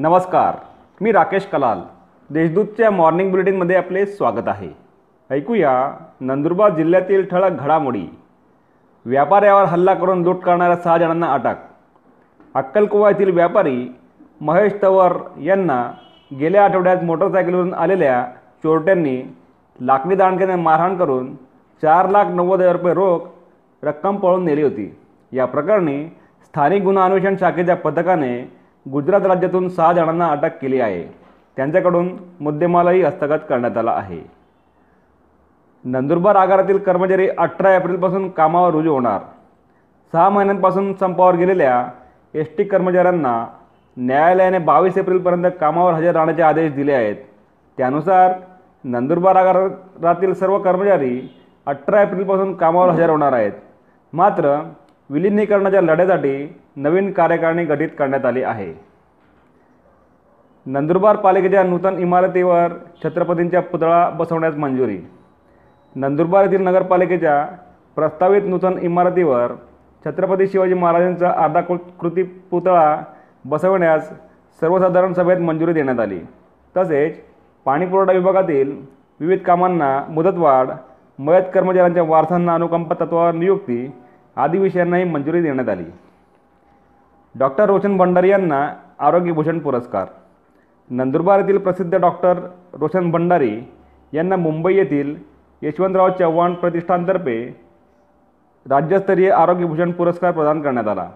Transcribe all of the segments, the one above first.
नमस्कार मी राकेश कलाल. देशदूतच्या मॉर्निंग बुलेटिनमध्ये आपले स्वागत आहे. ऐकूया नंदुरबार जिल्ह्यातील ठळक घडामोडी. व्यापाऱ्यावर हल्ला करून लूट करणाऱ्या सहा जणांना अटक. अक्कलकुवा येथील व्यापारी महेश तवर यांना गेल्या आठवड्यात मोटरसायकलवरून आलेल्या चोरट्यांनी लाकडी दांडक्याने मारहाण करून चार लाख नव्वद हजार रुपये रोख रक्कम पळून नेली होती. या प्रकरणी स्थानिक गुन्हा अन्वेषण शाखेच्या पथकाने गुजरात राज्यातून सहा जणांना अटक केली आहे. त्यांच्याकडून मुद्देमालही हस्तगत करण्यात आला आहे. नंदुरबार आगारातील कर्मचारी अठरा एप्रिलपासून कामावर रुजू होणार. सहा महिन्यांपासून संपावर गेलेल्या एस टी कर्मचाऱ्यांना न्यायालयाने बावीस एप्रिलपर्यंत कामावर हजर राहण्याचे आदेश दिले आहेत. त्यानुसार नंदुरबार आगारातील सर्व कर्मचारी अठरा एप्रिलपासून कामावर हजर होणार आहेत. मात्र विलिनीकरणाच्या लढ्यासाठी नवीन कार्यकारिणी गठीत करण्यात आली आहे. नंदुरबार पालिकेच्या नूतन इमारतीवर छत्रपतींच्या पुतळा बसवण्यास मंजुरी. नंदुरबार येथील नगरपालिकेच्या प्रस्तावित नूतन इमारतीवर छत्रपती शिवाजी महाराजांचा अर्धा कृती पुतळा बसवण्यास सर्वसाधारण सभेत मंजुरी देण्यात आली. तसेच पाणीपुरवठा विभागातील विविध कामांना मुदतवाढ मयत कर्मचाऱ्यांच्या वारसांना अनुकंप तत्वावर नियुक्ती आदी विषयांनाही मंजुरी देण्यात आली. डॉक्टर रोशन भंडारी यांना आरोग्यभूषण पुरस्कार. नंदुरबार येथील प्रसिद्ध डॉक्टर रोशन भंडारी यांना मुंबई येथील यशवंतराव चव्हाण प्रतिष्ठानतर्फे राज्यस्तरीय आरोग्यभूषण पुरस्कार प्रदान करण्यात आला.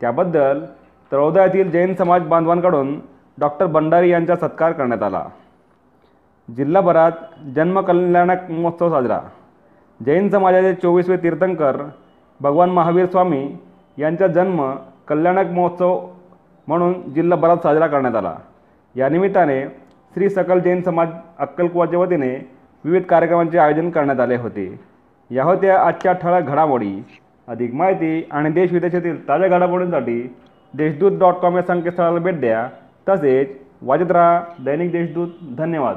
त्याबद्दल तळोदा येथील जैन समाज बांधवांकडून डॉक्टर भंडारी यांचा सत्कार करण्यात आला. जिल्हाभरात जन्मकल्याणक महोत्सव साजरा. जैन समाजाचे चोवीसवे तीर्थंकर भगवान महावीर स्वामी यांचा जन्म कल्याणक महोत्सव म्हणून जिल्हाभरात साजरा करण्यात आला. या निमित्ताने श्री सकल जैन समाज अक्कलकुवाच्या वतीने विविध कार्यक्रमांचे आयोजन करण्यात आले होते. या होत्या आजच्या ठळक घडामोडी. अधिक माहिती आणि देश विदेशातील ताज्या घडामोडींसाठी देशदूत डॉट कॉम या संकेतस्थळाला भेट द्या. तसेच वाजत राहा दैनिक देशदूत. धन्यवाद.